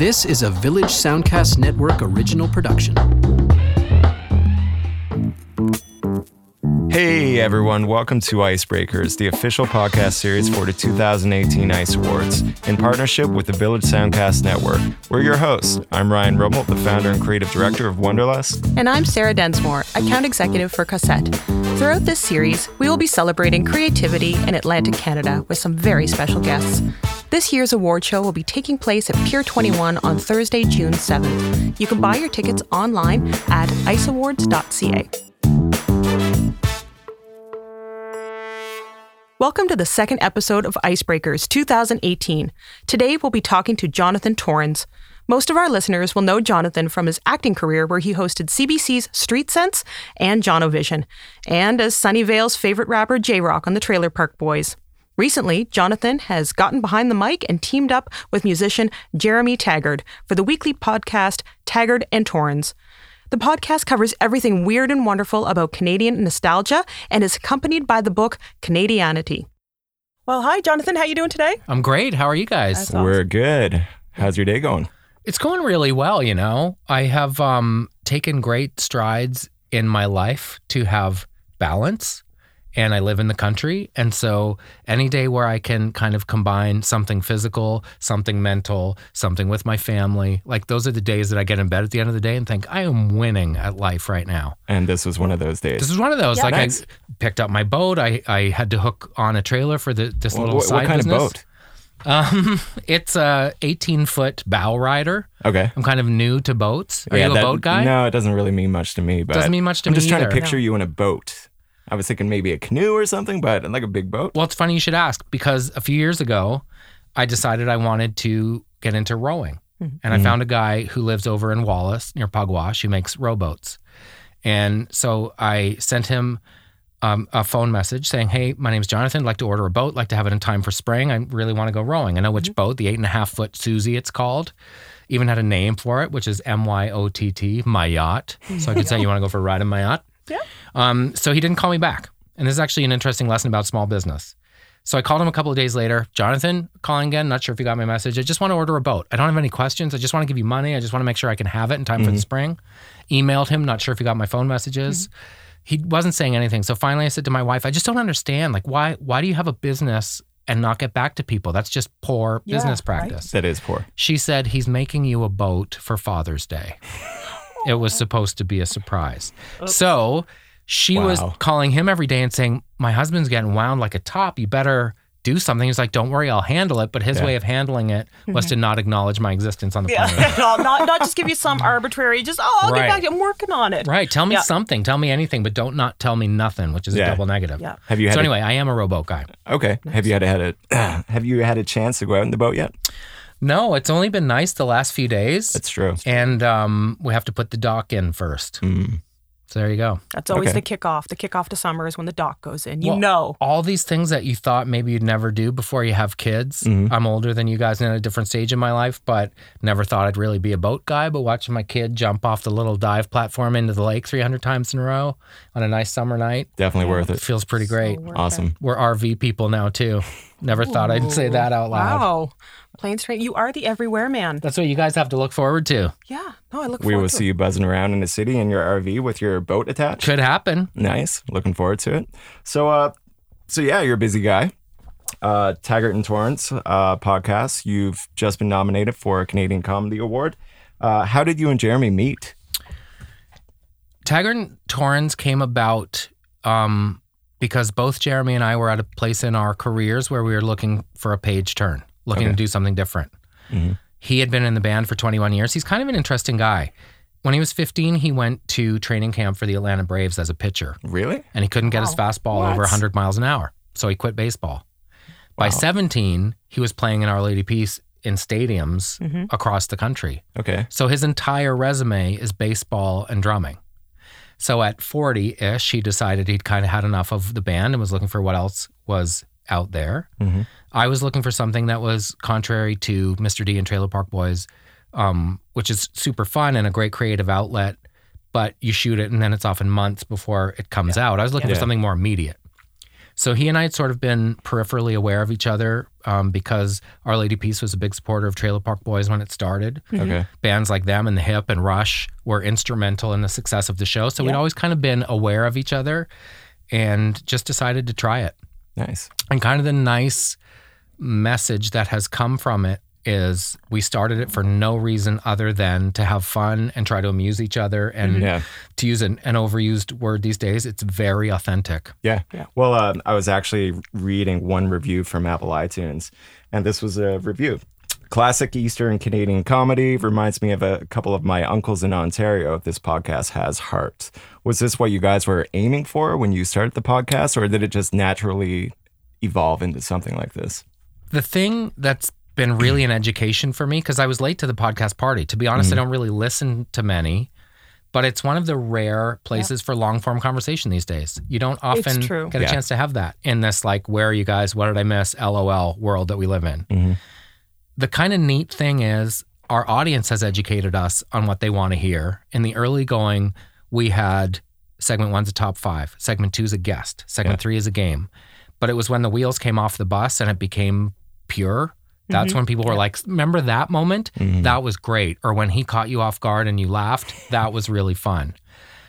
This is a Village Soundcast Network original production. Hey everyone, welcome to Icebreakers, the official podcast series for the 2018 ICE Awards, in partnership with the Village Soundcast Network. We're your hosts. I'm Ryan Rummel, the founder and creative director of Wonderlust. And I'm Sarah Densmore, account executive for Cassette. Throughout this series, we will be celebrating creativity in Atlantic Canada with some very special guests. This year's award show will be taking place at Pier 21 on Thursday, June 7th. You can buy your tickets online at iceawards.ca. Welcome to the second episode of Icebreakers 2018. Today we'll be talking to Jonathan Torrens. Most of our listeners will know Jonathan from his acting career where he hosted CBC's Street Sense and Jonovision, and as Sunnyvale's favorite rapper J Rock on the Trailer Park Boys. Recently, Jonathan has gotten behind the mic and teamed up with musician Jeremy Taggart for the weekly podcast Taggart and Torrens. The podcast covers everything weird and wonderful about Canadian nostalgia and is accompanied by the book Canadianity. Well, hi, Jonathan. How you doing today? I'm great. How are you guys? Awesome. We're good. How's your day going? It's going really well, you know. I have um, taken great strides in my life to have balance and I live in the country. And so any day where I can kind of combine something physical, something mental, something with my family, like those are the days that I get in bed at the end of the day and think, I am winning at life right now. And this was one of those days. This is one of those. Yeah. like Nice. I picked up my boat. I, I had to hook on a trailer for the, this Wh- little what, side what kind business. of boat? Um, it's a 18 foot bow rider. Okay. I'm kind of new to boats. Are you a that- boat guy? No, it doesn't really mean much to me. But Doesn't mean much to I'm me just trying either. to picture you in a boat. I was thinking maybe a canoe or something, but like a big boat. Well, it's funny you should ask because a few years ago, I decided I wanted to get into rowing. And I Mhm. found a guy who lives over in Wallace near Pugwash who makes rowboats. And so I sent him um, a phone message saying, Hey, my name's Jonathan. I'd like to order a boat, like to have it in time for spring. I really want to go rowing. I know which boat, the eight and a half foot Susie, it's called. Even had a name for it, which is M Y O T T, my yacht. So I could say, You want to go for a ride in my yacht? Yeah. Um, so he didn't call me back. And this is actually an interesting lesson about small business. So I called him a couple of days later. Jonathan, calling again. Not sure if you got my message. I just want to order a boat. I don't have any questions. I just want to give you money. I just want to make sure I can have it in time for the spring. Emailed him. Not sure if he got my phone messages. He wasn't saying anything. So finally, I said to my wife, "I just don't understand. Like, why? Why do you have a business and not get back to people? That's just poor Yeah, business right. practice." That is poor. She said he's making you a boat for Father's Day. it was supposed to be a surprise. So she was calling him every day and saying, My husband's getting wound like a top. You better do something. He's like, Don't worry, I'll handle it. But his Yeah. way of handling it was to not acknowledge my existence on the planet. Yeah, no, not, not just give you some arbitrary, just, oh, I'll Right. get back to you. I'm working on it. Right. Tell me Yeah. something. Tell me anything, but don't not tell me nothing, which is Yeah. a double negative. Yeah. Have you had So a- anyway, I am a rowboat guy. Okay. Have you had a, had a have you had a chance to go out in the boat yet? No, it's only been nice the last few days. That's true. and um, we have to put the dock in first. Mm. So there you go. That's always Okay. the kickoff. The kickoff to summer is when the dock goes in. You Well, know. all these things that you thought maybe you'd never do before you have kids. Mhm. I'm older than you guys and in a different stage in my life, but never thought I'd really be a boat guy. But watching my kid jump off the little dive platform into the lake 300 times in a row on a nice summer night, Definitely worth it it. feels pretty great. So worth Awesome. We're RV people now too. Never thought I'd say that out loud. Wow. Planes, train. You are the everywhere man. That's what you guys have to look forward to. Yeah. No, I look forward to it. We will see it. you buzzing around in the city in your RV with your boat attached. Could happen. Nice. Looking forward to it. So, uh, so yeah, you're a busy guy. Uh, Taggart and Torrens uh, podcast. You've just been nominated for a Canadian Comedy Award. Uh, how did you and Jeremy meet? Taggart and Torrens came about um, because both Jeremy and I were at a place in our careers where we were looking for a page turn, looking Okay. to do something different. Mhm. He had been in the band for 21 years. He's kind of an interesting guy. When he was 15, he went to training camp for the Atlanta Braves as a pitcher, Really? and he couldn't get his fastball What? over 100 miles an hour. So he quit baseball. By 17, he was playing in Our Lady Peace in stadiums Mhm. across the country. Okay. So his entire resume is baseball and drumming. So at 40 ish, he decided he'd kind of had enough of the band and was looking for what else was out there. Mhm. I was looking for something that was contrary to Mr. D and Trailer Park Boys, um, which is super fun and a great creative outlet, but you shoot it and then it's often months before it comes out. I was looking Yeah. for something more immediate. So he and I had sort of been peripherally aware of each other um, because Our Lady Peace was a big supporter of Trailer Park Boys when it started. Okay. Bands like them and The Hip and Rush were instrumental in the success of the show. So we'd always kind of been aware of each other and just decided to try it. Nice. And kind of the nice message that has come from it is we started it for no reason other than to have fun and try to amuse each other. And Yeah. to use an, an overused word these days, it's very authentic. Yeah. Yeah. Well, uh, I was actually reading one review from Apple iTunes, and this was a review. Classic Eastern Canadian comedy reminds me of a couple of my uncles in Ontario. If this podcast has heart. Was this what you guys were aiming for when you started the podcast, or did it just naturally evolve into something like this? The thing that's been really an education for me, because I was late to the podcast party. To be honest, I don't really listen to many, but it's one of the rare places for long form conversation these days. You don't often get a Yeah. chance to have that in this, like, where are you guys? What did I miss? LOL world that we live in. Mhm. The kind of neat thing is our audience has educated us on what they want to hear. In the early going, we had segment one's a top five, segment two's a guest, segment Yeah. three is a game. But it was when the wheels came off the bus and it became pure. That's when people were like, remember that moment? Mhm. That was great. Or when he caught you off guard and you laughed, that was really fun.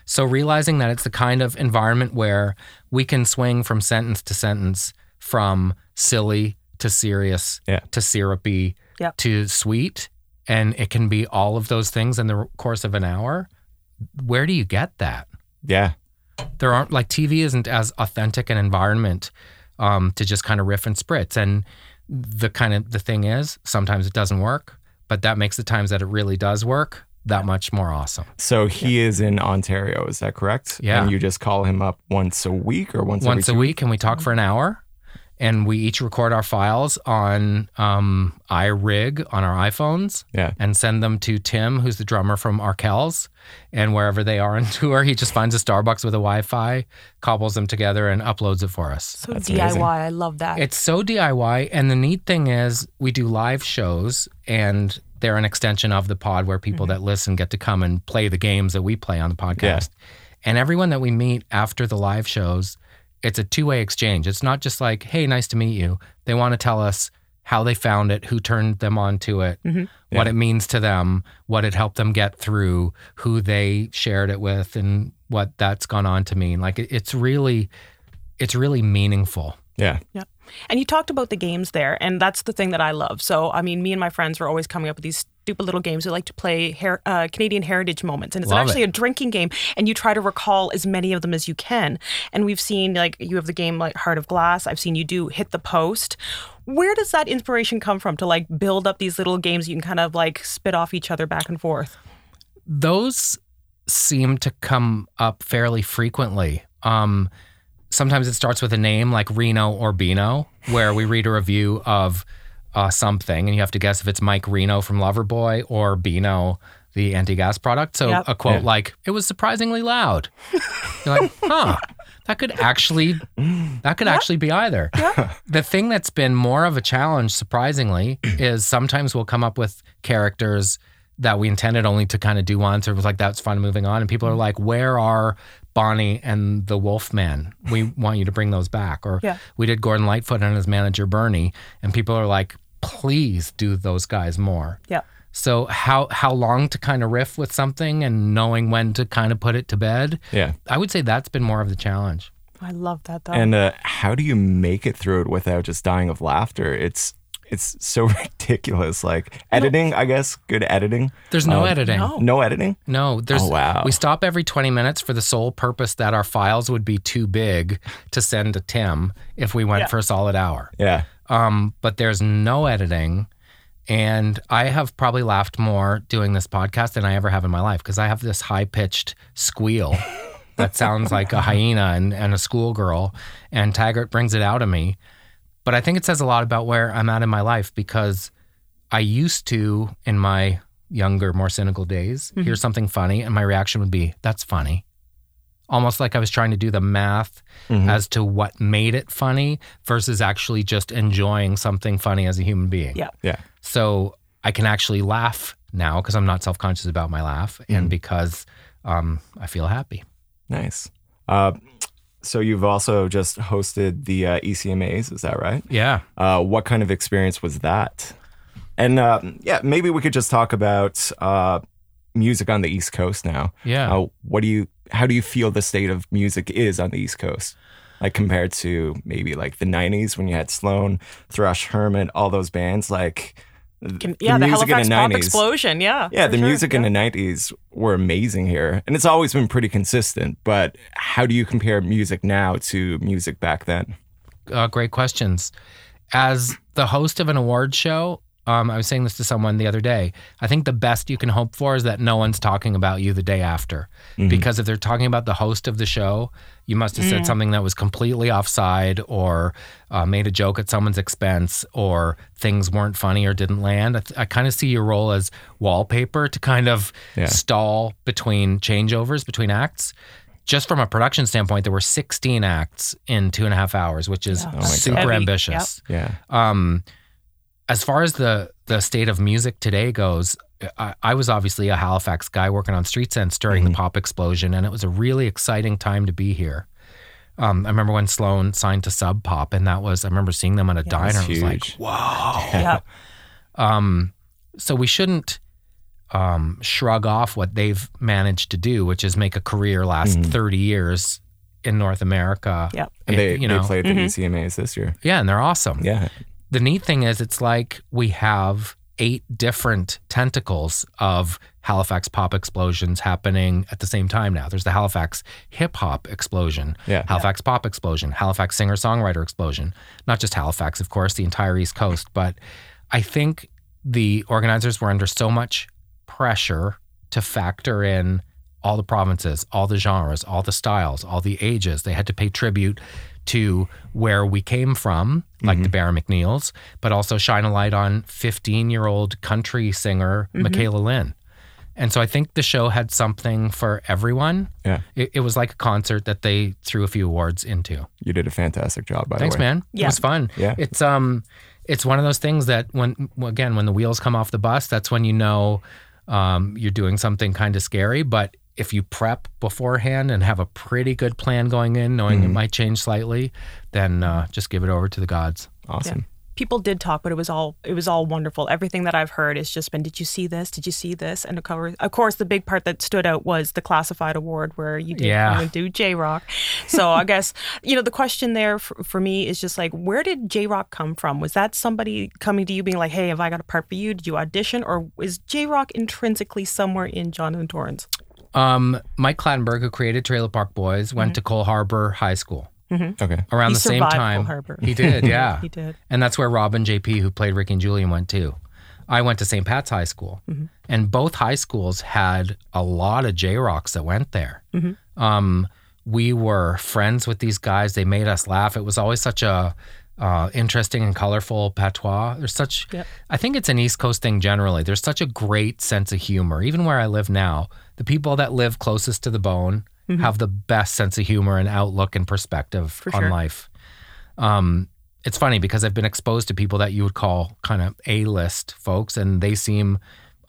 So realizing that it's the kind of environment where we can swing from sentence to sentence, from silly to serious Yeah. to syrupy Yep. to sweet, and it can be all of those things in the course of an hour. Where do you get that? Yeah. there aren't like TV isn't as authentic an environment um, to just kind of riff and spritz. And the kind of the thing is, sometimes it doesn't work, but that makes the times that it really does work that much more awesome. So he is in Ontario, is that correct? Yeah. And you just call him up once a week or once, Once a every two week, and we talk for an hour, and we each record our files on um, iRig on our iPhones. Yeah. and send them to Tim, who's the drummer from Arkells. And wherever they are on tour, he just finds a Starbucks with a Wi Fi, cobbles them together, and uploads it for us. So That's DIY, amazing. I love that. It's so DIY. And the neat thing is, we do live shows, and they're an extension of the pod where people that listen get to come and play the games that we play on the podcast. And everyone that we meet after the live shows, it's a two way exchange. It's not just like, hey, nice to meet you. They want to tell us how they found it, who turned them on to it, mm-hmm. what it means to them, what it helped them get through, who they shared it with, and what that's gone on to mean. Like it- it's really, it's really meanful. Yeah. Yeah. And you talked about the games there, and that's the thing that I love. So, I mean, me and my friends were always coming up with these stupid little games. We like to play her- uh, Canadian heritage moments, and it's Love actually it. a drinking game, and you try to recall as many of them as you can. And we've seen like you have the game like Heart of Glass. I've seen you do Hit the Post. Where does that inspiration come from to like build up these little games you can kind of like spit off each other back and forth? those seem to come up fairly frequently. Um, sometimes it starts with a name like Reno or Beano, where we read a review of uh, something and you have to guess if it's Mike Reno from Loverboy or Beano, the anti gas product. So Yep. a quote Yeah. like, it was surprisingly loud. You're like, huh. That could actually, that could actually be either. The thing that's been more of a challenge, surprisingly, is sometimes we'll come up with characters that we intended only to kind of do once, or it was like that's fun, moving on, and people are like, "Where are Bonnie and the Wolfman? We want you to bring those back." Or Yeah. we did Gordon Lightfoot and his manager Bernie, and people are like, "Please do those guys more." Yeah. So how how long to kind of riff with something and knowing when to kind of put it to bed? Yeah. I would say that's been more of the challenge. I love that though. And uh, how do you make it through it without just dying of laughter? It's it's so ridiculous. Like editing, I guess. Good editing. There's no Um, editing. no. No editing. No, there's. Oh, wow. We stop every 20 minutes for the sole purpose that our files would be too big to send to Tim if we went Yeah. for a solid hour. Yeah. Um, but there's no editing. And I have probably laughed more doing this podcast than I ever have in my life because I have this high pitched squeal that sounds like a hyena and, and a schoolgirl. And Taggart brings it out of me. But I think it says a lot about where I'm at in my life because I used to, in my younger, more cynical days, hear something funny and my reaction would be, that's funny. Almost like I was trying to do the math Mhm. as to what made it funny versus actually just enjoying something funny as a human being. Yeah. Yeah. So I can actually laugh now because I'm not self conscious about my laugh and because um, I feel happy. Nice. Uh, So you've also just hosted the uh, ECMAs, is that right? Yeah. Uh, what kind of experience was that? And uh, yeah, maybe we could just talk about uh, music on the East Coast now. Yeah. Uh, what do you? How do you feel the state of music is on the East Coast, like compared to maybe like the '90s when you had Sloan, Thrush, Hermit, all those bands? Like, Can- yeah, the, music in Halifax the pop 90s. explosion. Yeah. Yeah, the sure. music in the '90s were amazing here, and it's always been pretty consistent. But how do you compare music now to music back then? uh, great questions. As the host of an award show, um, I was saying this to someone the other day. I think the best you can hope for is that no one's talking about you the day after. Because if they're talking about the host of the show, you must have said something that was completely offside or uh, made a joke at someone's expense or things weren't funny or didn't land. I, th- I kind of see your role as wallpaper to kind of Yeah. stall between changeovers, between acts just from a production standpoint, there were 16 acts in two and a half hours, which is Yeah, that's super heavy. ambitious. Yeah, Um, as far as the the state of music today goes, I, I was obviously a Halifax guy working on Street Sense during the pop explosion, and it was a really exciting time to be here. Um, I remember when Sloan signed to Sub Pop, and that was I remember seeing them at a diner. that's It was like, huge. whoa. Yeah. Um, so we shouldn't um, shrug off what they've managed to do, which is make a career last 30 years in North America. Yeah. and It- they you know, they played the Mhm. ECMAs this year. yeah, and they're awesome. Yeah, The neat thing is, it's like we have eight different tentacles of Halifax pop explosions happening at the same time now. There's the Halifax hip hop explosion, Yeah. Halifax pop explosion, Halifax singer songwriter explosion. Not just Halifax, of course, the entire East Coast. But I think the organizers were under so much pressure to factor in all the provinces, all the genres, all the styles, all the ages. They had to pay tribute to where we came from, like the Barra MacNeils, but also shine a light on 15 year old country singer Michaela Lynn. And so I think the show had something for everyone. Yeah. It, it was like a concert that they threw a few awards into. you did a fantastic job. By Thanks, the way, Thanks, man. Yeah. It was fun. Yeah. It's um it's one of those things that when again, when the wheels come off the bus, that's when you know um, you're doing something kind of scary. But if you prep beforehand and have a pretty good plan going in, knowing it might change slightly, then uh, just give it over to the gods. Awesome. People did talk, but it was all it was all wonderful. Everything that I've heard has just been, did you see this? Did you see this? And of course, of course, the big part that stood out was the classified award where you did Yeah. come and do J Rock. So I guess you know the question there for, for me is just like, where did J Rock come from? Was that somebody coming to you being like, hey, have I got a part for you? Did you audition, or is J Rock intrinsically somewhere in Jonathan Torrens? Um, Mike Clattenburg, who created Trailer Park Boys, went to Cole Harbor High School Okay. around He the same time. Cole Harbor. He did, yeah. He did. And that's where Robb and JP, who played Ricky and Julian, went too. I went to St. Pat's High School, and both high schools had a lot of J Rocks that went there. Um, we were friends with these guys. They made us laugh. It was always such a uh, interesting and colorful patois. There's such, Yep. I think it's an East Coast thing generally. There's such a great sense of humor. Even where I live now, the people that live closest to the bone have the best sense of humor and outlook and perspective on sure. life. Um, it's funny because I've been exposed to people that you would call kind of A-list folks, and they seem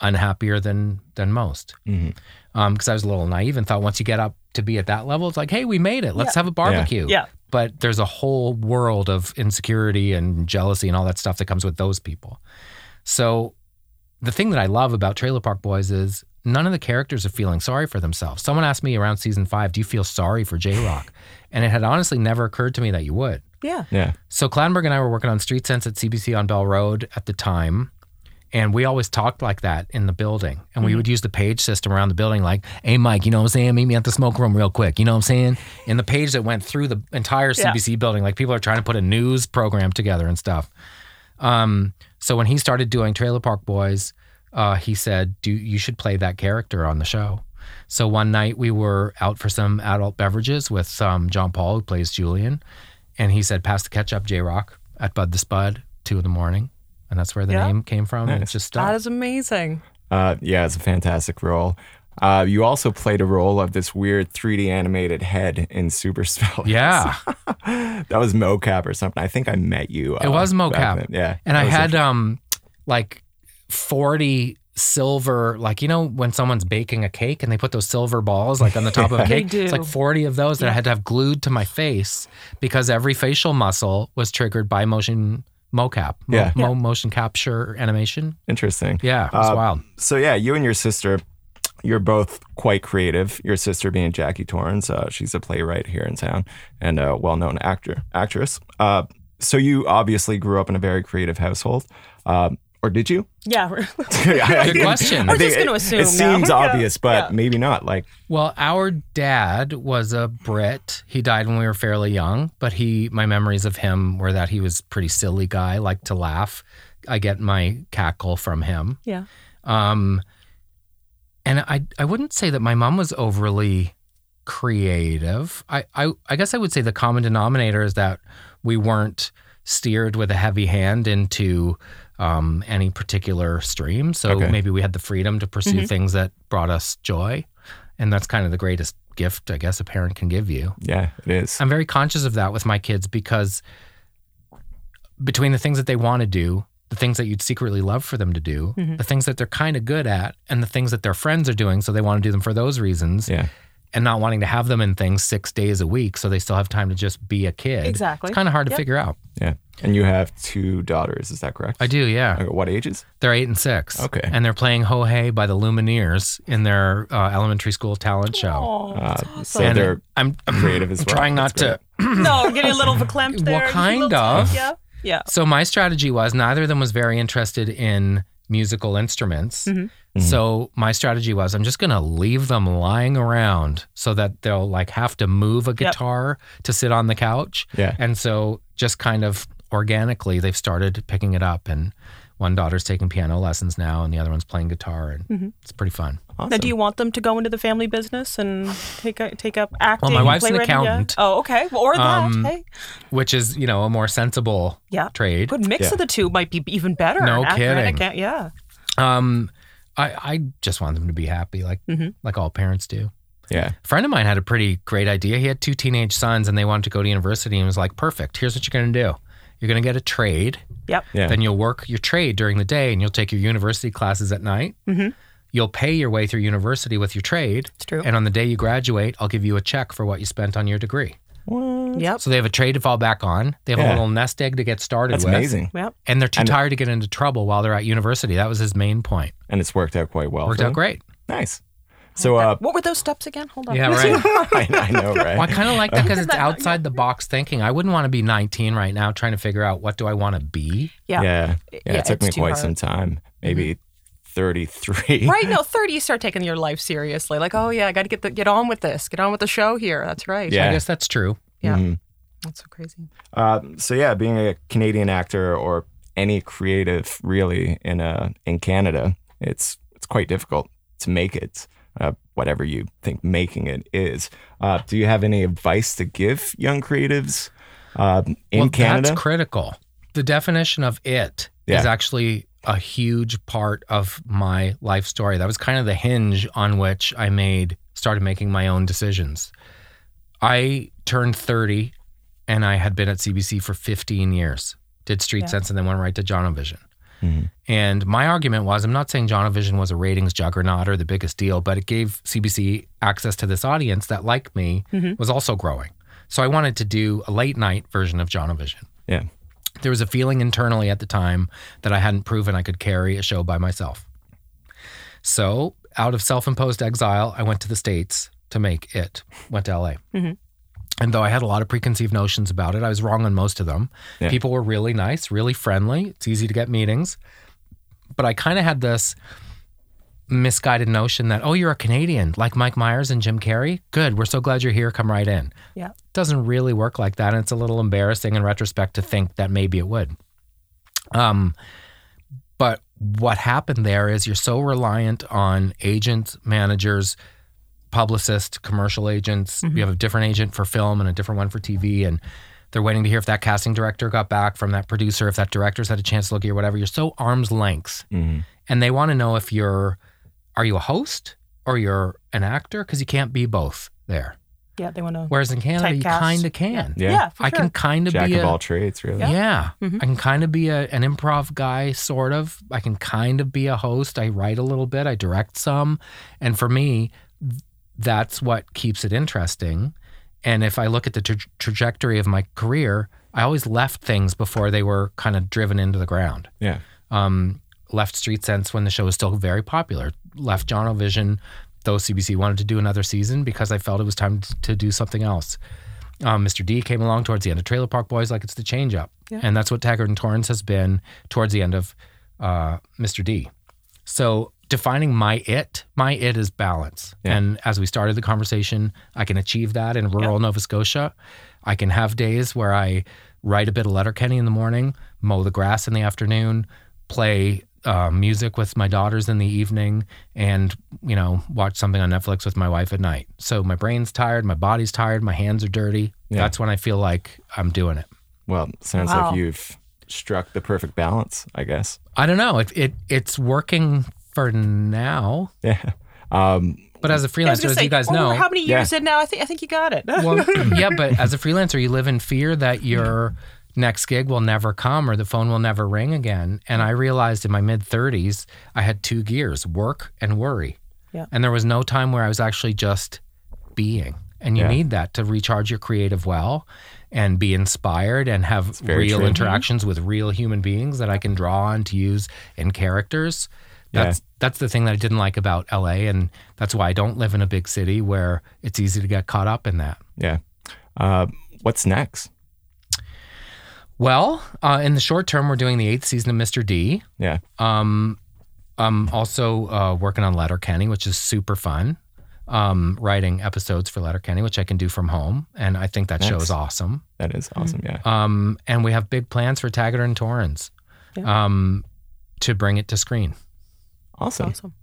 unhappier than than most. Mhm. Um, because I was a little naive and thought once you get up to be at that level, it's like, hey, we made it. Let's have a barbecue. Yeah. But there's a whole world of insecurity and jealousy and all that stuff that comes with those people. So the thing that I love about Trailer Park Boys is none of the characters are feeling sorry for themselves. Someone asked me around season five, do you feel sorry for J Rock? And it had honestly never occurred to me that you would. Yeah. Yeah. So Clattenburg and I were working on Street Sense at CBC on Bell Road at the time. And we always talked like that in the building. And we would use the page system around the building, like, hey, Mike, you know what I'm saying? Meet me at the smoke room real quick. You know what I'm saying? And the page that went through the entire Yeah. CBC building, like people are trying to put a news program together and stuff. Um, so when he started doing Trailer Park Boys, uh, he said, "Do you should play that character on the show?" So one night we were out for some adult beverages with um, John Paul, who plays Julian, and he said, "Pass the ketchup, J Rock at Bud the Spud, two in the morning," and that's where the Yeah. name came from. And it's just stuck. That is amazing. Uh, yeah, it's a fantastic role. Uh, you also played a role of this weird 3D animated head in Super Spell. yeah, that was mocap or something. I think I met you. it uh, was mocap. Yeah, and I was had um like forty silver, like you know when someone's baking a cake and they put those silver balls like on the top of a They cake. do. It's like forty of those that I had to have glued to my face because every facial muscle was triggered by motion mocap, mo- Yeah. mo- motion capture animation. Interesting. Yeah, it was Uh, wild. So yeah, you and your sister, you're both quite creative. Your sister being Jackie Torrens, uh, she's a playwright here in town and a well-known actor, actress. Uh, so you obviously grew up in a very creative household, um, or did you? Yeah. we're- Good question. We're just gonna assume It now. seems Yeah. obvious, but Yeah. maybe not. Like, Well, our dad was a Brit. He died when we were fairly young, but he my memories of him were that he was a pretty silly guy, liked to laugh. I get my cackle from him. yeah. Um and I I wouldn't say that my mom was overly creative. I, I I guess I would say the common denominator is that we weren't steered with a heavy hand into um, any particular stream. So Okay. maybe we had the freedom to pursue things that brought us joy. And that's kind of the greatest gift, I guess, a parent can give you. yeah, it is. I'm very conscious of that with my kids because between the things that they want to do, the things that you'd secretly love for them to do, the things that they're kind of good at, and the things that their friends are doing, so they want to do them for those reasons, Yeah. And not wanting to have them in things six days a week, so they still have time to just be a kid. Exactly. It's kind of hard to figure out. Yeah. And you have two daughters, is that correct? I do, yeah. What ages? They're eight and six. Okay. And they're playing Ho Hey by the Lumineers in their uh, elementary school talent show. Oh, Uh, that's so awesome. And they're I'm, I'm creative as I'm well. trying not to. no, getting a little verklempt Well, there. just a kind of. tight, Yeah. Yeah. So my strategy was neither of them was very interested in musical instruments. Mhm. So my strategy was I'm just going to leave them lying around so that they'll like have to move a guitar to sit on the couch. Yeah. And so just kind of organically they've started picking it up and one daughter's taking piano lessons now and the other one's playing guitar and it's pretty fun. Awesome. Now, do you want them to go into the family business and take a, take up acting? Well, my wife's an playwriting? Yeah. accountant. Oh, okay. Well, or that. Um, hey, Which is, you know, a more sensible yeah. trade. Good mix Yeah. of the two might be even better. No An actor and a kidding. ca- Yeah. Um I, I just want them to be happy like Mhm. like all parents do. Yeah. A friend of mine had a pretty great idea. He had two teenage sons and they wanted to go to university and was like, perfect. Here's what you're going to do. You're going to get a trade. Yep. Yeah. Then you'll work your trade during the day and you'll take your university classes at night. Mhm. You'll pay your way through university with your trade. It's true. And on the day you graduate, I'll give you a check for what you spent on your degree. Yep. So they have a trade to fall back on. They have Yeah. a little nest egg to get started That's with. amazing. Yep. And they're too And- tired to get into trouble while they're at university. That was his main point. And it's worked out quite well. Worked out great. Nice. So, uh, What were those steps again? Hold on. Yeah, right. I, I know, right? Well, I kind of like that because it's outside the box thinking. I wouldn't want to be 19 right now trying to figure out what do I want to be. Yeah. Yeah. Yeah. Yeah, it took it's me quite hard. some time. Maybe 33. Right. No, 30, you start taking your life seriously. Like, oh, yeah, I got to get the, get on with this. Get on with the show here. That's right. Yeah. I guess that's true. Yeah. Mhm. That's so crazy. Uh, so yeah, being a Canadian actor or any creative really in uh, in Canada, it's it's quite difficult to make it. Uh, whatever you think making it is. Uh, do you have any advice to give young creatives uh, in well, Canada? that's critical. The definition of it is Yeah. actually a huge part of my life story. That was kind of the hinge on which I made started making my own decisions. I turned 30 and I had been at CBC for 15 years. Did Street Yeah. Sense and then went right to Jonovision. Mhm. And my argument was I'm not saying Jonovision was a ratings juggernaut or the biggest deal, but it gave CBC access to this audience that, like me, Mhm. was also growing. So I wanted to do a late night version of Jonovision. Yeah. There was a feeling internally at the time that I hadn't proven I could carry a show by myself. So, out of self imposed exile, I went to the States to make it, went to LA. Mhm. And though I had a lot of preconceived notions about it, I was wrong on most of them. Yeah. People were really nice, really friendly. It's easy to get meetings. But I kind of had this misguided notion that, oh, you're a Canadian, like Mike Myers and Jim Carrey. Good. We're so glad you're here. Come right in. Yeah. doesn't really work like that. And it's a little embarrassing in retrospect to think that maybe it would. Um, but what happened there is you're so reliant on agents, managers, publicists, commercial agents. You have a different agent for film and a different one for TV. And they're waiting to hear if that casting director got back from that producer, if that director's had a chance to look at you or whatever. You're so arm's length. Mhm. And they want to know if you're, are you a host or you're an actor? Because you can't be both there. Yeah, they want to. Whereas in Canada, you kind of can. Yeah. Yeah, for I sure. can kind of be Jack of a, all trades, really. Yeah. Mm-hmm. I can kind of be a, an improv guy, sort of. I can kind of be a host. I write a little bit, I direct some. And for me, that's what keeps it interesting. And if I look at the tra- trajectory of my career, I always left things before they were kind of driven into the ground. Yeah. Um, left Street Sense when the show was still very popular. Left Jonovision, though CBC wanted to do another season because I felt it was time to do something else. Um, Mr. D came along towards the end of Trailer Park Boys, like it's the change up. And that's what Taggart and Torrens has been towards the end of uh, Mr. D. So defining my it, my it is balance. Yeah. And as we started the conversation, I can achieve that in rural Nova Scotia. I can have days where I write a bit of Letterkenny in the morning, mow the grass in the afternoon, play uh, music with my daughters in the evening, and you know watch something on Netflix with my wife at night. So my brain's tired, my body's tired, my hands are dirty. Yeah. That's when I feel like I'm doing it. Well, sounds Wow. like you've struck the perfect balance, I guess. I don't know. It, it it's working for now, Yeah. Um, but as a freelancer, gonna as say, you guys know, how many Yeah. years in now? I think I think you got it. well, yeah, but as a freelancer, you live in fear that your next gig will never come or the phone will never ring again. And I realized in my mid 30s, I had two gears work and worry. Yeah. And there was no time where I was actually just being. And you Yeah. need that to recharge your creative well and be inspired and have real true. interactions with real human beings that I can draw on to use in characters. Yeah. That's that's the thing that I didn't like about LA and that's why I don't live in a big city where it's easy to get caught up in that. yeah. Uh, what's next? Well, uh, in the short term, we're doing the eighth season of Mr. D. Yeah. Um, I'm also uh, working on Letterkenny, which is super fun. Um, writing episodes for Letterkenny, which I can do from home, and I think that show is awesome. That is awesome. Yeah. Um, and we have big plans for Taggart and Torrens um, to bring it to screen. Awesome. awesome.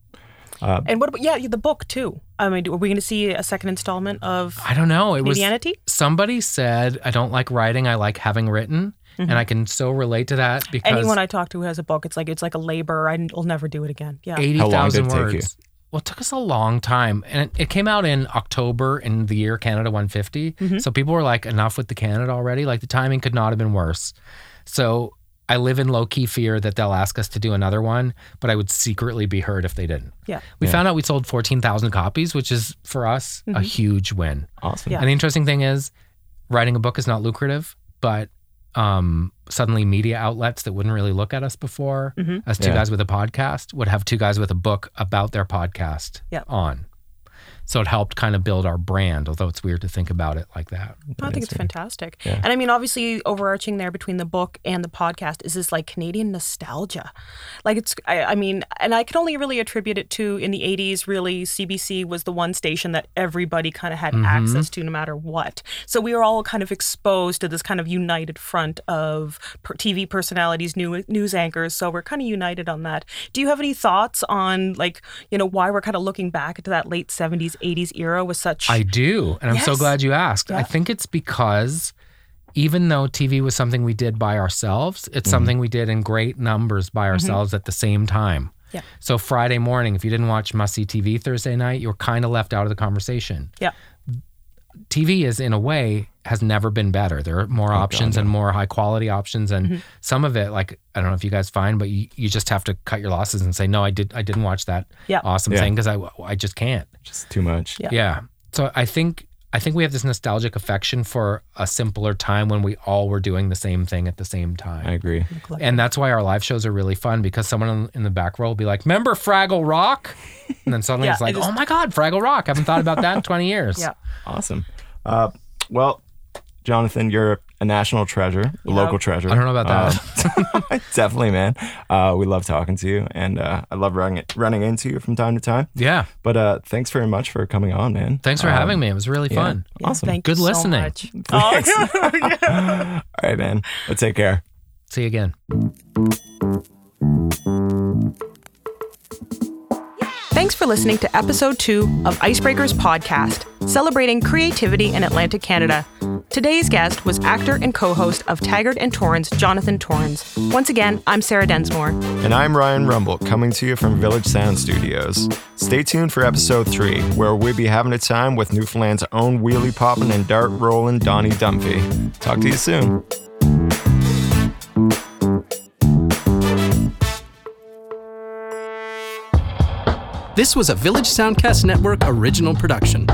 Uh, And what about yeah, the book too? I mean, are we going to see a second installment of I don't know. It was somebody said I don't like writing. I like having written, and I can so relate to that because Anyone I talk to who has a book, it's like it's like a labor. I will never do it again. Yeah. eighty thousand How long did thousand it take words. you? Well, it took us a long time, and it, it came out in October in the year Canada 150. Mm-hmm. So people were like, "Enough with the Canada already!" Like the timing could not have been worse. So I live in low key fear that they'll ask us to do another one, but I would secretly be hurt if they didn't. Yeah. We Yeah. found out we sold fourteen thousand copies, which is for us a huge win. awesome. Yeah. And the interesting thing is, writing a book is not lucrative, but um, suddenly media outlets that wouldn't really look at us before Mhm. as two Yeah. guys with a podcast would have two guys with a book about their podcast Yeah. on. So it helped kind of build our brand, although it's weird to think about it like that. I think it's fantastic. Yeah. And I mean, obviously, overarching there between the book and the podcast is this like Canadian nostalgia. Like, it's, I, I mean, and I can only really attribute it to in the 80s, really, CBC was the one station that everybody kind of had Mm-hmm. access to no matter what. So we were all kind of exposed to this kind of united front of per- TV personalities, new, news anchors. So we're kind of united on that. Do you have any thoughts on, like, you know, why we're kind of looking back into that late 70s, 80s era with such. I do. And I'm so glad you asked. I think it's because even though TV was something we did by ourselves, it's mm-hmm. something we did in great numbers by mm-hmm. ourselves at the same time. Yeah. So Friday morning, if you didn't watch Must See TV Thursday night, you were kind of left out of the conversation. yeah. TV is in a way has never been better. There are more options and more high quality options, and some of it, like I don't know if you guys find, but you, you just have to cut your losses and say, no, I did I didn't watch that Yeah. awesome Yeah. thing because I I just can't. Just too much. Yeah. Yeah. So I think I think we have this nostalgic affection for a simpler time when we all were doing the same thing at the same time. I agree. and that's why our live shows are really fun because someone in- in the back row will be like, "Remember Fraggle Rock?" And then suddenly Yeah, it's like, it is- "Oh my god, Fraggle Rock! I haven't thought about that in 20 years." Yeah. Awesome. Uh, well, Jonathan, you're a national treasure, a Yeah. local treasure. I don't know about that. that. Definitely, man. Uh, we love talking to you, and uh, I love running running into you from time to time. yeah. But uh, thanks very much for coming on, man. Thanks for Um, having me. It was really yeah. fun. Awesome. Thank Good you so listening. much. Thanks. Oh, yeah. All right, man. Well, take care. See you again. Thanks for listening to episode two of Icebreakers Podcast, celebrating creativity in Atlantic Canada. To Today's guest was actor and co host of Taggart and Torrens, Jonathan Torrens. Once again, I'm Sarah Densmore. And I'm Ryan Rummel, coming to you from Village Sound Studios. Stay tuned for episode three, where we'll be having a time with Newfoundland's own wheelie popping and dart rolling Donnie Dumphy. Talk to you soon. This was a Village Soundcast Network original production.